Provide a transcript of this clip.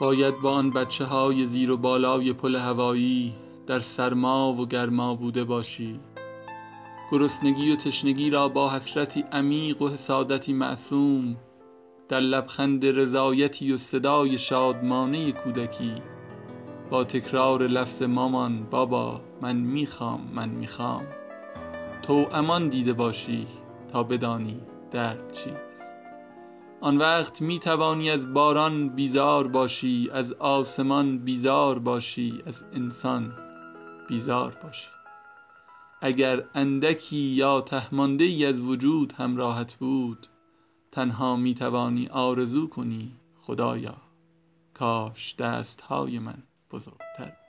باید با آن بچه های زیر و بالای پل هوایی در سرما و گرما بوده باشی. گرسنگی و تشنگی را با حسرتی عمیق و حسادتی معصوم در لبخند رضایتی و صدای شادمانه کودکی. با تکرار لفظ مامان بابا من می‌خوام من می‌خوام. امان دیده باشی تا بدانی درد چیست. آن وقت می توانی از باران بیزار باشی از آسمان بیزار باشی از انسان بیزار باشی. اگر اندکی یا ته ای از وجود همراهت بود تنها می توانی آرزو کنی خدایا کاش دستهای من بزرگتر